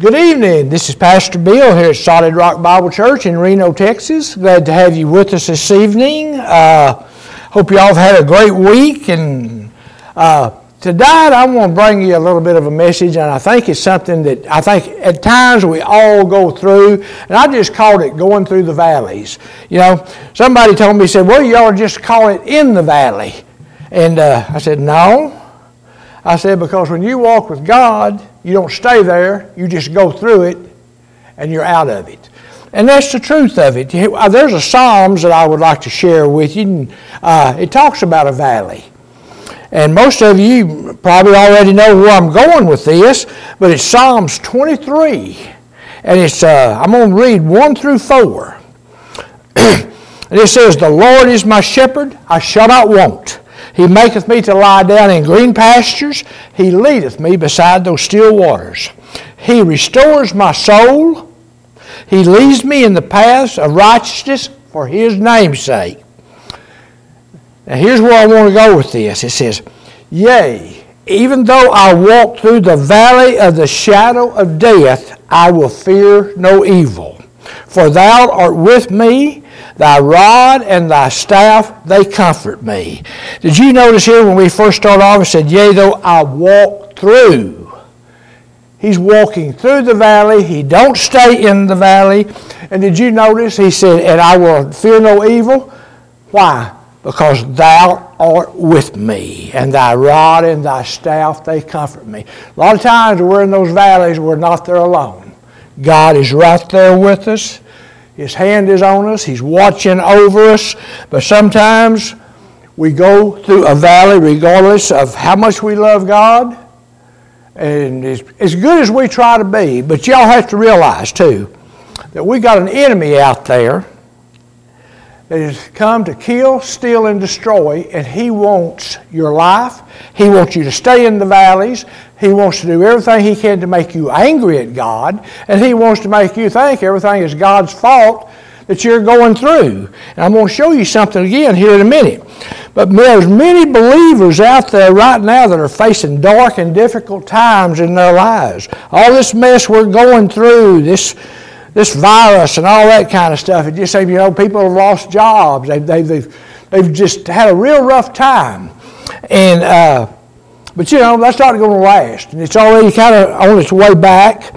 Good evening. This is Pastor Bill here at Solid Rock Bible Church in Reno, Texas. Glad to have you with us this evening. Uh, hope you all have had a great week. And uh, tonight I want to bring you a little bit of a message, and I think it's something that I think at times we all go through. And I just called it going through the valleys. You know, somebody told me, said, well, y'all just call it in the valley. And uh, I said, no. I said, because when you walk with God, you don't stay there, you just go through it and you're out of it. And that's the truth of it. Uh, there's a Psalms that I would like to share with you. And, uh, it talks about a valley. And most of you probably already know where I'm going with this, but it's Psalms 23. And it's, uh, I'm going to read 1 through 4. and it says, The Lord is my shepherd, I shall not want. He maketh me to lie down in green pastures. He leadeth me beside those still waters. He restores my soul. He leads me in the paths of righteousness for his name's sake. Now here's where I want to go with this. It says, Yea, even though I walk through the valley of the shadow of death, I will fear no evil. For thou art with me, Thy rod and thy staff, they comfort me. Did you notice here when we first started off, it said, Yea, though I walk through. He's walking through the valley. He don't stay in the valley. And did you notice? He said, And I will fear no evil. Why? Because thou art with me, and thy rod and thy staff, they comfort me. A lot of times we're in those valleys, we're not there alone. God is right there with us. His hand is on us, He's watching over us. But sometimes we go through a valley regardless of how much we love God. And as, as good as we try to be, but y'all have to realize too that we got an enemy out there that has come to kill, steal, and destroy, and he wants your life. He wants you to stay in the valleys. He wants to do everything he can to make you angry at God, and he wants to make you think everything is God's fault that you're going through. And I'm going to show you something again here in a minute. But there's many believers out there right now that are facing dark and difficult times in their lives. All this mess we're going through, this this virus and all that kind of stuff. It just seems, you know, people have lost jobs. They, they, they've, they've just had a real rough time. And uh, but you know, that's not going to last. And it's already kind of on its way back.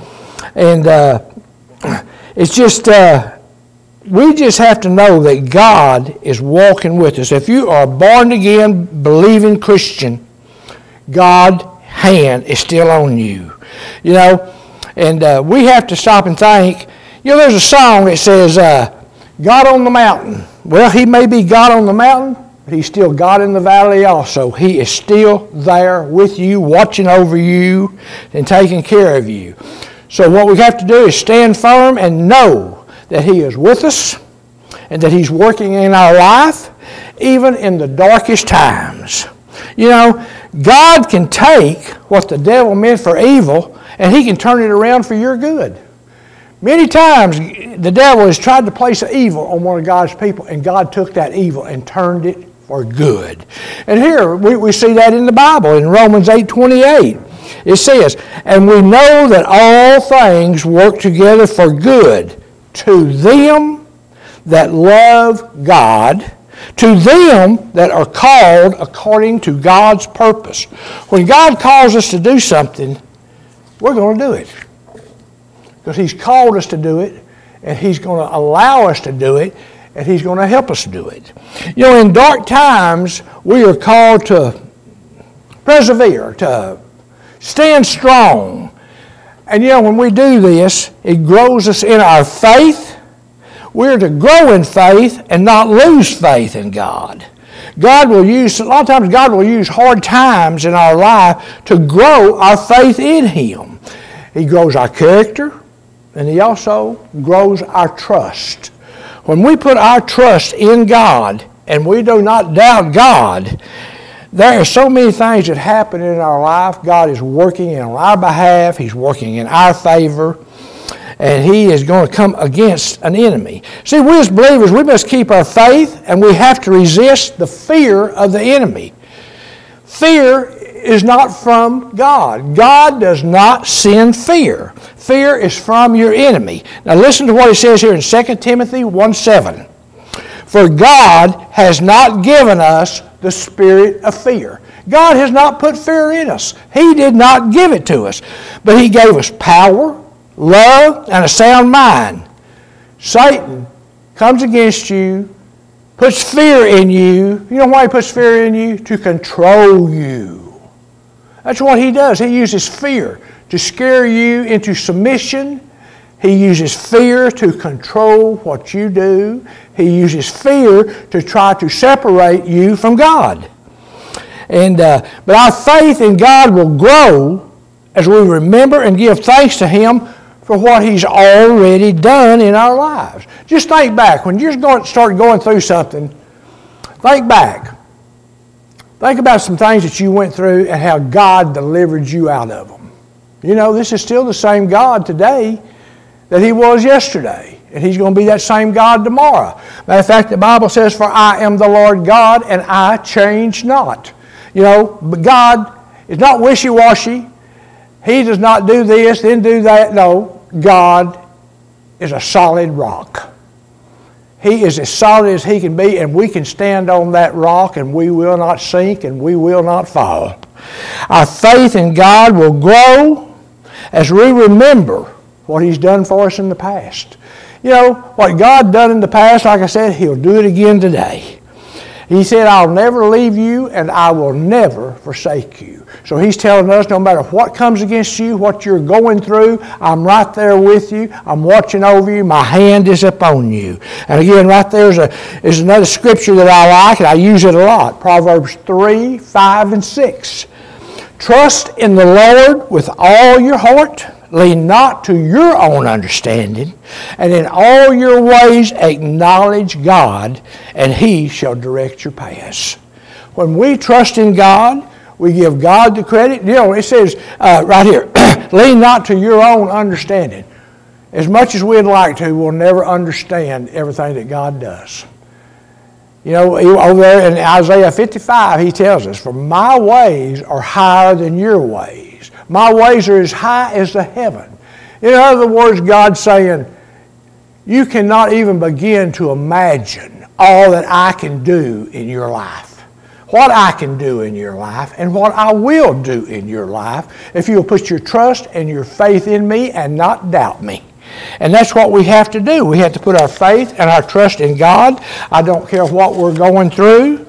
And uh, it's just, uh, we just have to know that God is walking with us. If you are born again, believing Christian, God's hand is still on you. You know, and uh, we have to stop and think. You know, there's a song that says, uh, God on the mountain. Well, He may be God on the mountain, but he's still God in the valley also. He is still there with you, watching over you, and taking care of you. So, what we have to do is stand firm and know that He is with us and that He's working in our life, even in the darkest times. You know, God can take what the devil meant for evil and He can turn it around for your good. Many times the devil has tried to place evil on one of God's people, and God took that evil and turned it for good. And here we, we see that in the Bible in Romans 8 28. It says, And we know that all things work together for good to them that love God, to them that are called according to God's purpose. When God calls us to do something, we're going to do it. Because He's called us to do it, and He's going to allow us to do it, and He's going to help us do it. You know, in dark times, we are called to persevere, to stand strong. And you know, when we do this, it grows us in our faith. We're to grow in faith and not lose faith in God. God will use, a lot of times, God will use hard times in our life to grow our faith in Him. He grows our character, and He also grows our trust. When we put our trust in God and we do not doubt God, there are so many things that happen in our life. God is working on our behalf, He's working in our favor, and He is going to come against an enemy. See, we as believers, we must keep our faith and we have to resist the fear of the enemy. Fear is not from God. God does not send fear. Fear is from your enemy. Now listen to what he says here in 2 Timothy 1 7. For God has not given us the spirit of fear. God has not put fear in us. He did not give it to us. But He gave us power, love, and a sound mind. Satan comes against you, puts fear in you. You know why he puts fear in you? To control you. That's what he does. He uses fear to scare you into submission he uses fear to control what you do. He uses fear to try to separate you from God. And, uh, but our faith in God will grow as we remember and give thanks to Him for what He's already done in our lives. Just think back. When you start going through something, think back. Think about some things that you went through and how God delivered you out of them. You know, this is still the same God today that he was yesterday. And he's going to be that same God tomorrow. Matter of fact, the Bible says, For I am the Lord God, and I change not. You know, but God is not wishy washy. He does not do this, then do that. No, God is a solid rock. He is as solid as He can be, and we can stand on that rock, and we will not sink, and we will not fall. Our faith in God will grow as we remember what He's done for us in the past. You know, what God done in the past, like I said, He'll do it again today. He said, I'll never leave you and I will never forsake you. So he's telling us no matter what comes against you, what you're going through, I'm right there with you. I'm watching over you. My hand is upon you. And again, right there is, a, is another scripture that I like and I use it a lot. Proverbs 3, 5, and 6. Trust in the Lord with all your heart Lean not to your own understanding, and in all your ways acknowledge God, and He shall direct your paths. When we trust in God, we give God the credit. You know, it says uh, right here, lean not to your own understanding. As much as we'd like to, we'll never understand everything that God does. You know, over there in Isaiah 55, he tells us, For my ways are higher than your ways my ways are as high as the heaven. In other words, God's saying, You cannot even begin to imagine all that I can do in your life. What I can do in your life and what I will do in your life if you'll put your trust and your faith in me and not doubt me. And that's what we have to do. We have to put our faith and our trust in God. I don't care what we're going through,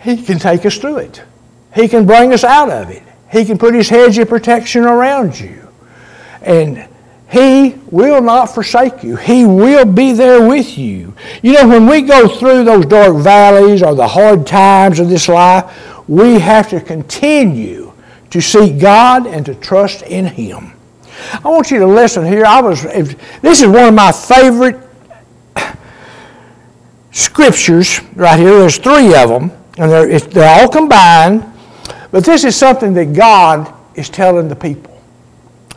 He can take us through it, He can bring us out of it. He can put His hedge of protection around you. And He will not forsake you. He will be there with you. You know, when we go through those dark valleys or the hard times of this life, we have to continue to seek God and to trust in Him. I want you to listen here. I was this is one of my favorite scriptures right here. There's three of them, and they're, they're all combined. But this is something that God is telling the people.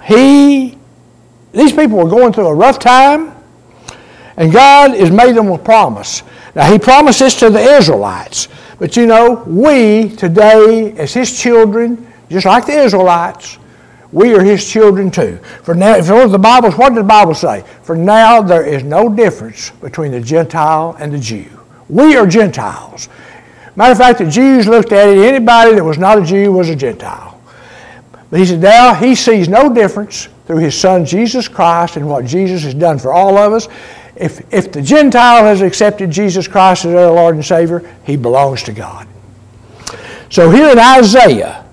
He, these people were going through a rough time, and God has made them a promise. Now, He promised this to the Israelites. But you know, we today, as His children, just like the Israelites, we are His children too. For now, if you the Bible, what did the Bible say? For now, there is no difference between the Gentile and the Jew. We are Gentiles. Matter of fact, the Jews looked at it, anybody that was not a Jew was a Gentile. But he said, now he sees no difference through his son Jesus Christ and what Jesus has done for all of us. If, if the Gentile has accepted Jesus Christ as their Lord and Savior, he belongs to God. So here in Isaiah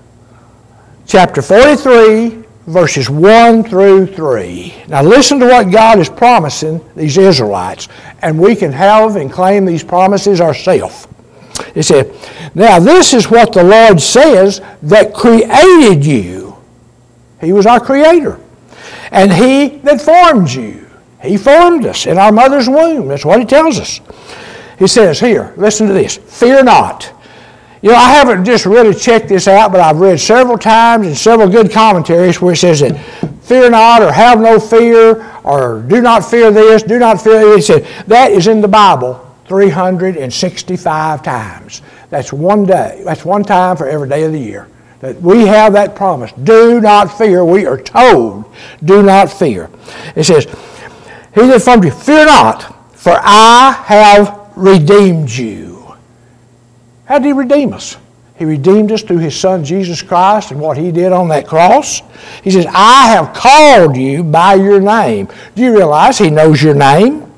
chapter 43, verses 1 through 3. Now listen to what God is promising these Israelites, and we can have and claim these promises ourselves. He said, Now this is what the Lord says that created you. He was our creator. And He that formed you. He formed us in our mother's womb. That's what He tells us. He says here, listen to this fear not. You know, I haven't just really checked this out, but I've read several times and several good commentaries where it says that fear not or have no fear or do not fear this, do not fear this. He said that is in the Bible 365 times. That's one day. That's one time for every day of the year. That we have that promise. Do not fear. We are told, do not fear. It says, He that formed you, fear not, for I have redeemed you. How did He redeem us? He redeemed us through His Son Jesus Christ and what He did on that cross. He says, I have called you by your name. Do you realize He knows your name?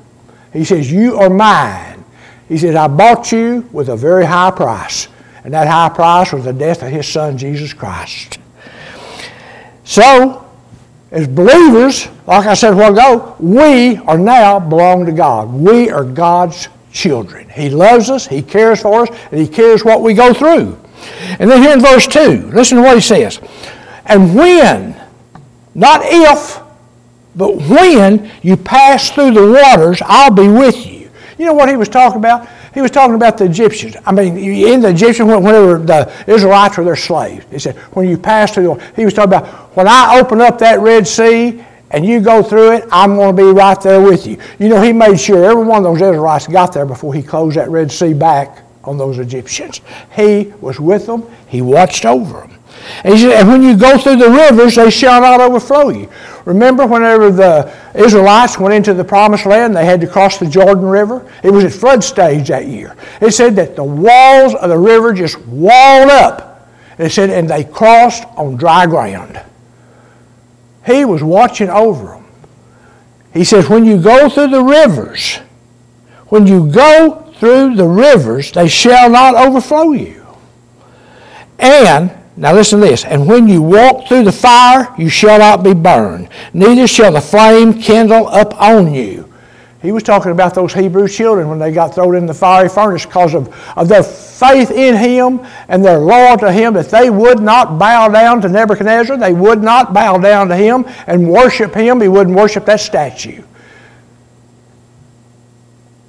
He says, You are mine. He says, I bought you with a very high price. And that high price was the death of His Son Jesus Christ. So, as believers, like I said a while ago, we are now belong to God. We are God's children. He loves us, He cares for us, and He cares what we go through. And then here in verse 2, listen to what he says. And when, not if, but when you pass through the waters, I'll be with you. You know what he was talking about? He was talking about the Egyptians. I mean, in the Egyptians, whenever the Israelites were their slaves, he said, when you pass through he was talking about, when I open up that Red Sea and you go through it, I'm going to be right there with you. You know, he made sure every one of those Israelites got there before he closed that Red Sea back on those Egyptians. He was with them, he watched over them. And he said, and when you go through the rivers, they shall not overflow you. Remember whenever the Israelites went into the promised land, they had to cross the Jordan River? It was at flood stage that year. It said that the walls of the river just walled up. It said, and they crossed on dry ground. He was watching over them. He says, when you go through the rivers, when you go through the rivers, they shall not overflow you. And, now listen to this, and when you walk through the fire, you shall not be burned, neither shall the flame kindle up on you. He was talking about those Hebrew children when they got thrown in the fiery furnace because of, of their faith in Him and their loyalty to Him, that they would not bow down to Nebuchadnezzar. They would not bow down to Him and worship Him. He wouldn't worship that statue.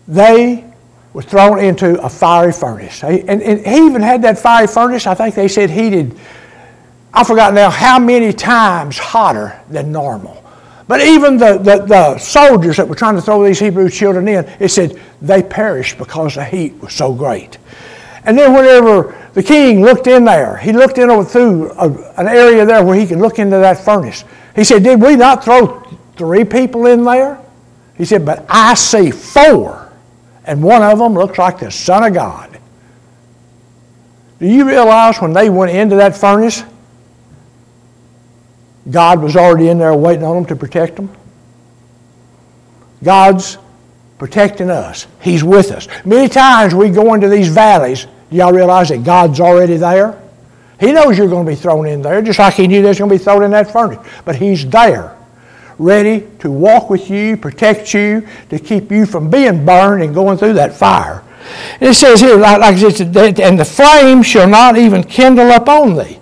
They was thrown into a fiery furnace. And, and he even had that fiery furnace, I think they said heated, I forgot now how many times hotter than normal. But even the, the, the, soldiers that were trying to throw these Hebrew children in, it said they perished because the heat was so great. And then whenever the king looked in there, he looked in over through a, an area there where he could look into that furnace. He said, Did we not throw three people in there? He said, But I see four and one of them looks like the Son of God. Do you realize when they went into that furnace, God was already in there waiting on them to protect them? God's protecting us. He's with us. Many times we go into these valleys, do y'all realize that God's already there? He knows you're going to be thrown in there, just like He knew they was going to be thrown in that furnace. But He's there ready to walk with you, protect you, to keep you from being burned and going through that fire. And it says here, like, like this, and the flame shall not even kindle up on thee.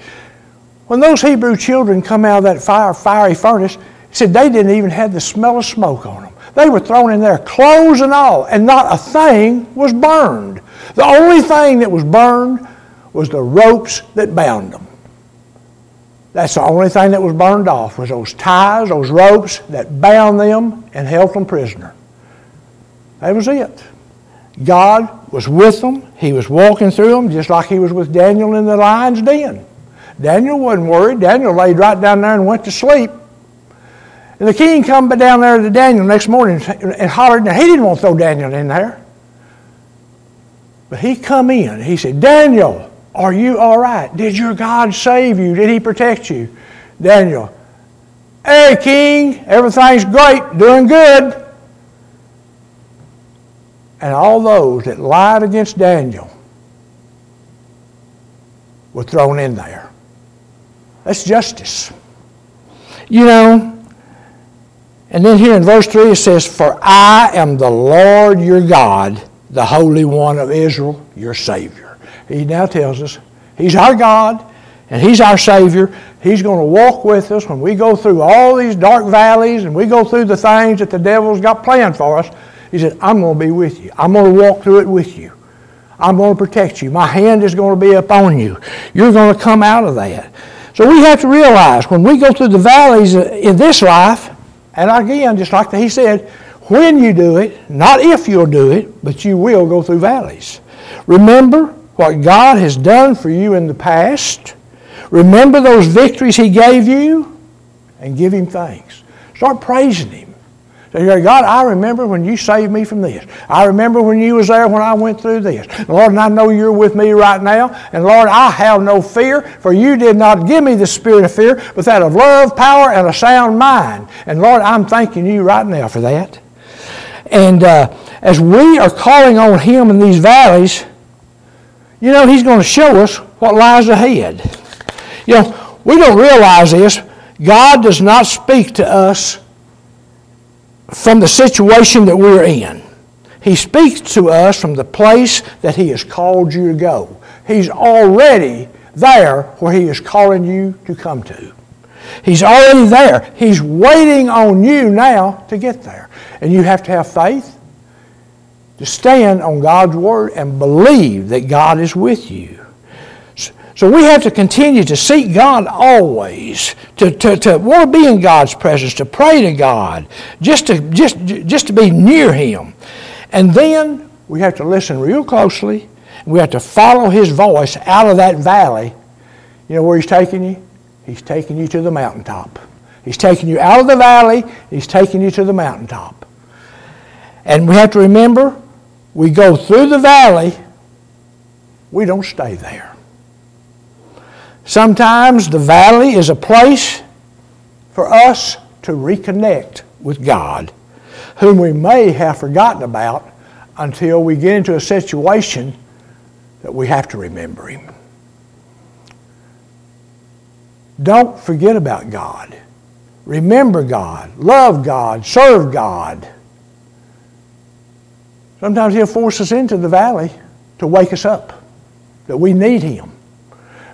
When those Hebrew children come out of that fire, fiery furnace, it said they didn't even have the smell of smoke on them. They were thrown in there, clothes and all, and not a thing was burned. The only thing that was burned was the ropes that bound them. That's the only thing that was burned off was those ties, those ropes that bound them and held them prisoner. That was it. God was with them. He was walking through them just like he was with Daniel in the lion's den. Daniel wasn't worried. Daniel laid right down there and went to sleep. And the king come down there to Daniel next morning and hollered, and he didn't want to throw Daniel in there. But he come in. He said, Daniel, are you all right? Did your God save you? Did he protect you? Daniel, hey, king, everything's great, doing good. And all those that lied against Daniel were thrown in there. That's justice. You know, and then here in verse 3 it says, For I am the Lord your God, the Holy One of Israel, your Savior. He now tells us He's our God and He's our Savior. He's going to walk with us when we go through all these dark valleys and we go through the things that the devil's got planned for us. He said, I'm going to be with you. I'm going to walk through it with you. I'm going to protect you. My hand is going to be upon you. You're going to come out of that. So we have to realize when we go through the valleys in this life, and again, just like he said, when you do it, not if you'll do it, but you will go through valleys. Remember, what God has done for you in the past. Remember those victories He gave you and give Him thanks. Start praising Him. Say, God, I remember when you saved me from this. I remember when you was there when I went through this. Lord, and I know you're with me right now. And Lord, I have no fear, for you did not give me the spirit of fear, but that of love, power, and a sound mind. And Lord, I'm thanking you right now for that. And uh, as we are calling on Him in these valleys, you know, He's going to show us what lies ahead. You know, we don't realize this. God does not speak to us from the situation that we're in. He speaks to us from the place that He has called you to go. He's already there where He is calling you to come to. He's already there. He's waiting on you now to get there. And you have to have faith to stand on God's Word and believe that God is with you. So we have to continue to seek God always, to, to, to want to be in God's presence, to pray to God, just to, just, just to be near Him. And then we have to listen real closely. We have to follow His voice out of that valley. You know where He's taking you? He's taking you to the mountaintop. He's taking you out of the valley, He's taking you to the mountaintop. And we have to remember, we go through the valley, we don't stay there. Sometimes the valley is a place for us to reconnect with God, whom we may have forgotten about until we get into a situation that we have to remember Him. Don't forget about God. Remember God. Love God. Serve God. Sometimes He'll force us into the valley to wake us up, that we need Him.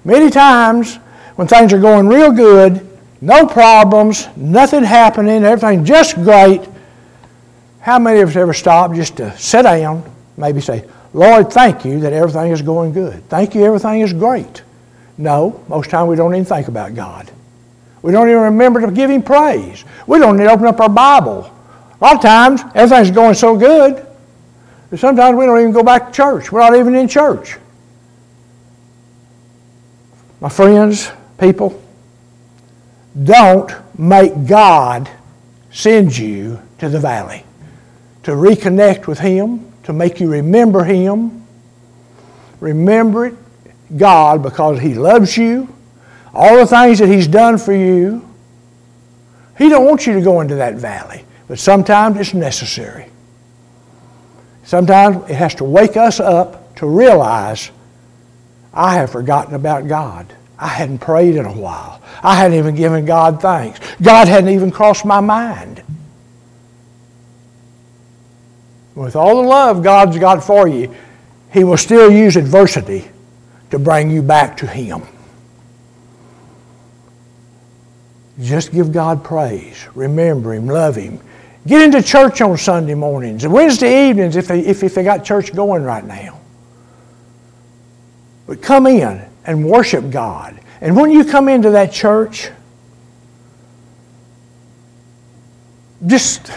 Many times when things are going real good, no problems, nothing happening, everything just great, how many of us ever stop just to sit down, maybe say, Lord, thank you that everything is going good. Thank you, everything is great. No, most time we don't even think about God. We don't even remember to give Him praise. We don't to open up our Bible. A lot of times, everything's going so good that sometimes we don't even go back to church. We're not even in church. My friends, people, don't make God send you to the valley to reconnect with Him, to make you remember Him. Remember it, God, because He loves you, all the things that He's done for you. He don't want you to go into that valley, but sometimes it's necessary. Sometimes it has to wake us up to realize I have forgotten about God. I hadn't prayed in a while. I hadn't even given God thanks. God hadn't even crossed my mind. With all the love God's got for you, He will still use adversity to bring you back to Him. Just give God praise. Remember Him. Love Him. Get into church on Sunday mornings and Wednesday evenings if they, if, if they got church going right now. But come in and worship God. And when you come into that church, just,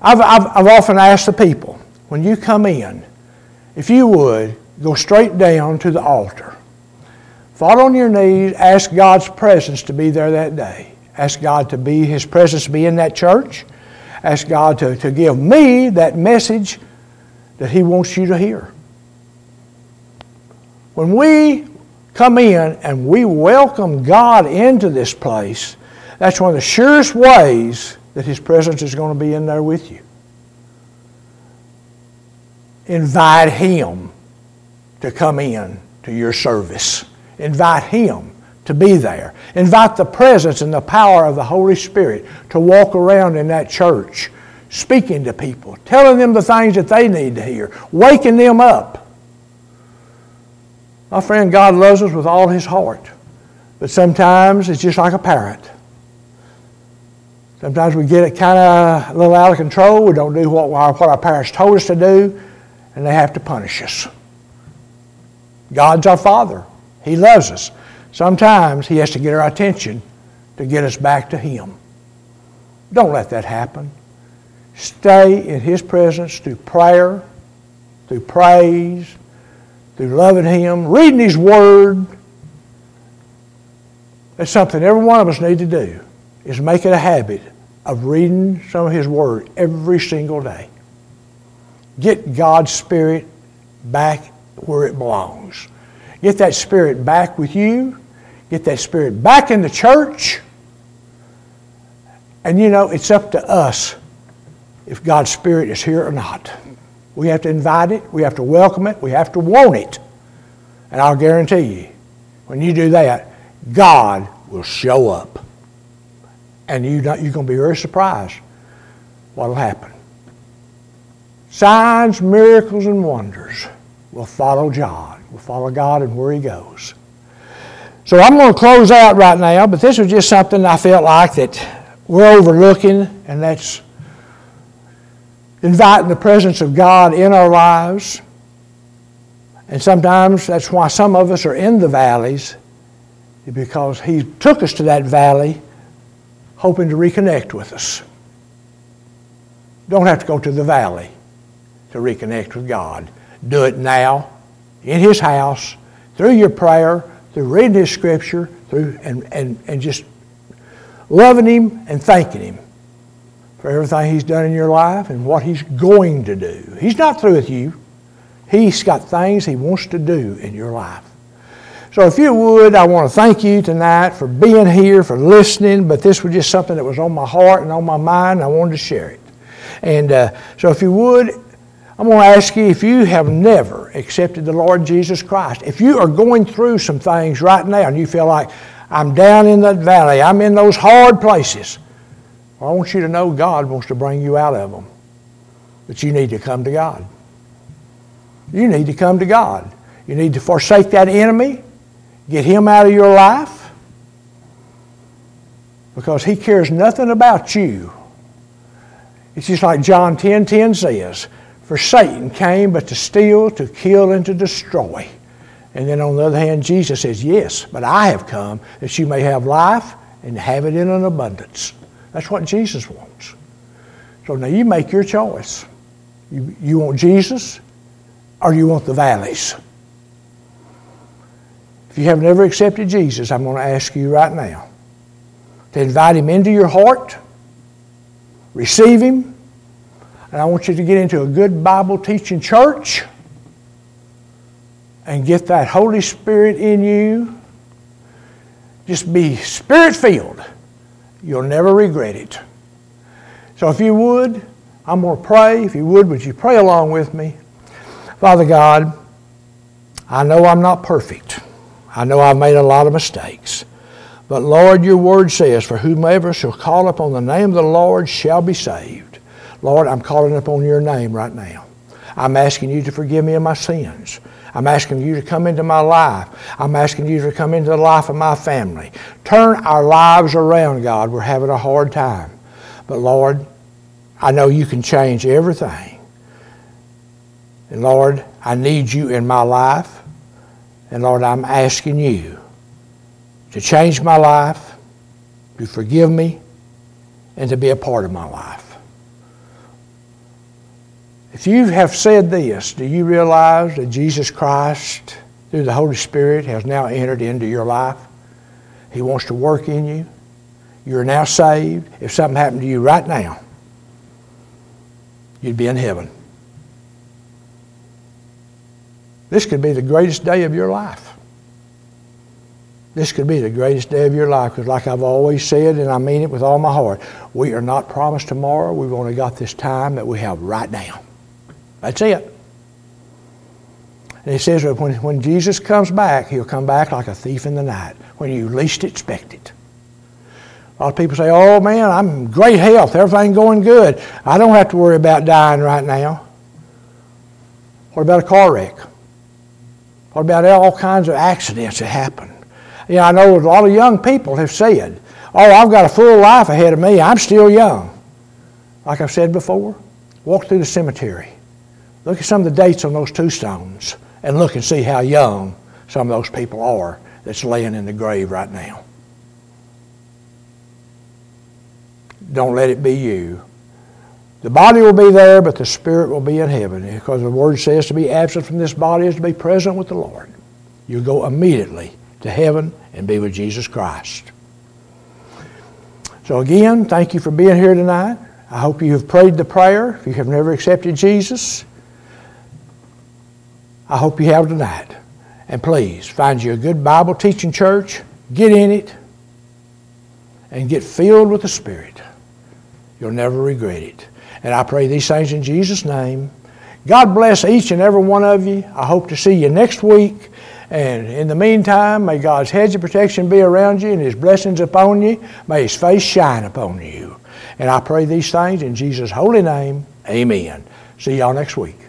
I've, I've, I've often asked the people, when you come in, if you would, go straight down to the altar. Fall on your knees, ask God's presence to be there that day. Ask God to be, His presence be in that church. Ask God to, to give me that message that He wants you to hear. When we come in and we welcome God into this place, that's one of the surest ways that His presence is going to be in there with you. Invite Him to come in to your service. Invite Him to be there. Invite the presence and the power of the Holy Spirit to walk around in that church, speaking to people, telling them the things that they need to hear, waking them up my friend, God loves us with all his heart. But sometimes it's just like a parent. Sometimes we get it kind of a little out of control. We don't do what our, what our parents told us to do, and they have to punish us. God's our Father. He loves us. Sometimes He has to get our attention to get us back to Him. Don't let that happen. Stay in His presence through prayer, through praise, through loving Him, reading His Word. That's something every one of us need to do, is make it a habit of reading some of His Word every single day. Get God's Spirit back where it belongs. Get that Spirit back with you. Get that Spirit back in the church. And you know, it's up to us if God's Spirit is here or not. We have to invite it, we have to welcome it, we have to want it. And I'll guarantee you, when you do that, God will show up. And you you're going to be very surprised what will happen. Signs, miracles, and wonders will follow God, will follow God and where He goes. So I'm going to close out right now, but this was just something I felt like that we're overlooking, and that's inviting the presence of God in our lives. And sometimes that's why some of us are in the valleys, because He took us to that valley hoping to reconnect with us. Don't have to go to the valley to reconnect with God. Do it now, in His house, through your prayer, through reading His Scripture, through and, and, and just loving Him and thanking Him for everything He's done in your life and what He's going to do. He's not through with you. He's got things He wants to do in your life. So if you would, I want to thank you tonight for being here, for listening, but this was just something that was on my heart and on my mind, and I wanted to share it. And uh, so if you would, I'm going to ask you if you have never accepted the Lord Jesus Christ, if you are going through some things right now and you feel like, I'm down in that valley, I'm in those hard places, well, I want you to know God wants to bring you out of them. But you need to come to God. You need to come to God. You need to forsake that enemy, get him out of your life, because he cares nothing about you. It's just like John 10 10 says, For Satan came but to steal, to kill, and to destroy. And then on the other hand, Jesus says, Yes, but I have come that you may have life and have it in an abundance. That's what Jesus wants. So now you make your choice. You, you want Jesus or you want the valleys? If you have never accepted Jesus, I'm going to ask you right now to invite him into your heart, receive him, and I want you to get into a good Bible teaching church and get that Holy Spirit in you. Just be spirit filled. You'll never regret it. So if you would, I'm going to pray. If you would, would you pray along with me? Father God, I know I'm not perfect. I know I've made a lot of mistakes. But Lord, your word says, For whomever shall call upon the name of the Lord shall be saved. Lord, I'm calling upon your name right now. I'm asking you to forgive me of my sins. I'm asking you to come into my life. I'm asking you to come into the life of my family. Turn our lives around, God. We're having a hard time. But Lord, I know you can change everything. And Lord, I need you in my life. And Lord, I'm asking you to change my life, to forgive me, and to be a part of my life. If you have said this, do you realize that Jesus Christ, through the Holy Spirit, has now entered into your life? He wants to work in you. You're now saved. If something happened to you right now, you'd be in heaven. This could be the greatest day of your life. This could be the greatest day of your life because, like I've always said, and I mean it with all my heart, we are not promised tomorrow. We've only got this time that we have right now. That's it. And he says that when, when Jesus comes back, he'll come back like a thief in the night, when you least expect it. A lot of people say, oh man, I'm in great health, everything going good. I don't have to worry about dying right now. What about a car wreck? What about all kinds of accidents that happen? You know, I know a lot of young people have said, oh, I've got a full life ahead of me. I'm still young. Like I've said before, walk through the cemetery. Look at some of the dates on those tombstones and look and see how young some of those people are that's laying in the grave right now. Don't let it be you. The body will be there, but the spirit will be in heaven because the word says to be absent from this body is to be present with the Lord. You go immediately to heaven and be with Jesus Christ. So, again, thank you for being here tonight. I hope you have prayed the prayer. If you have never accepted Jesus, I hope you have tonight. And please find you a good Bible teaching church, get in it, and get filled with the Spirit. You'll never regret it. And I pray these things in Jesus' name. God bless each and every one of you. I hope to see you next week. And in the meantime, may God's hedge of protection be around you and His blessings upon you. May His face shine upon you. And I pray these things in Jesus' holy name. Amen. See y'all next week.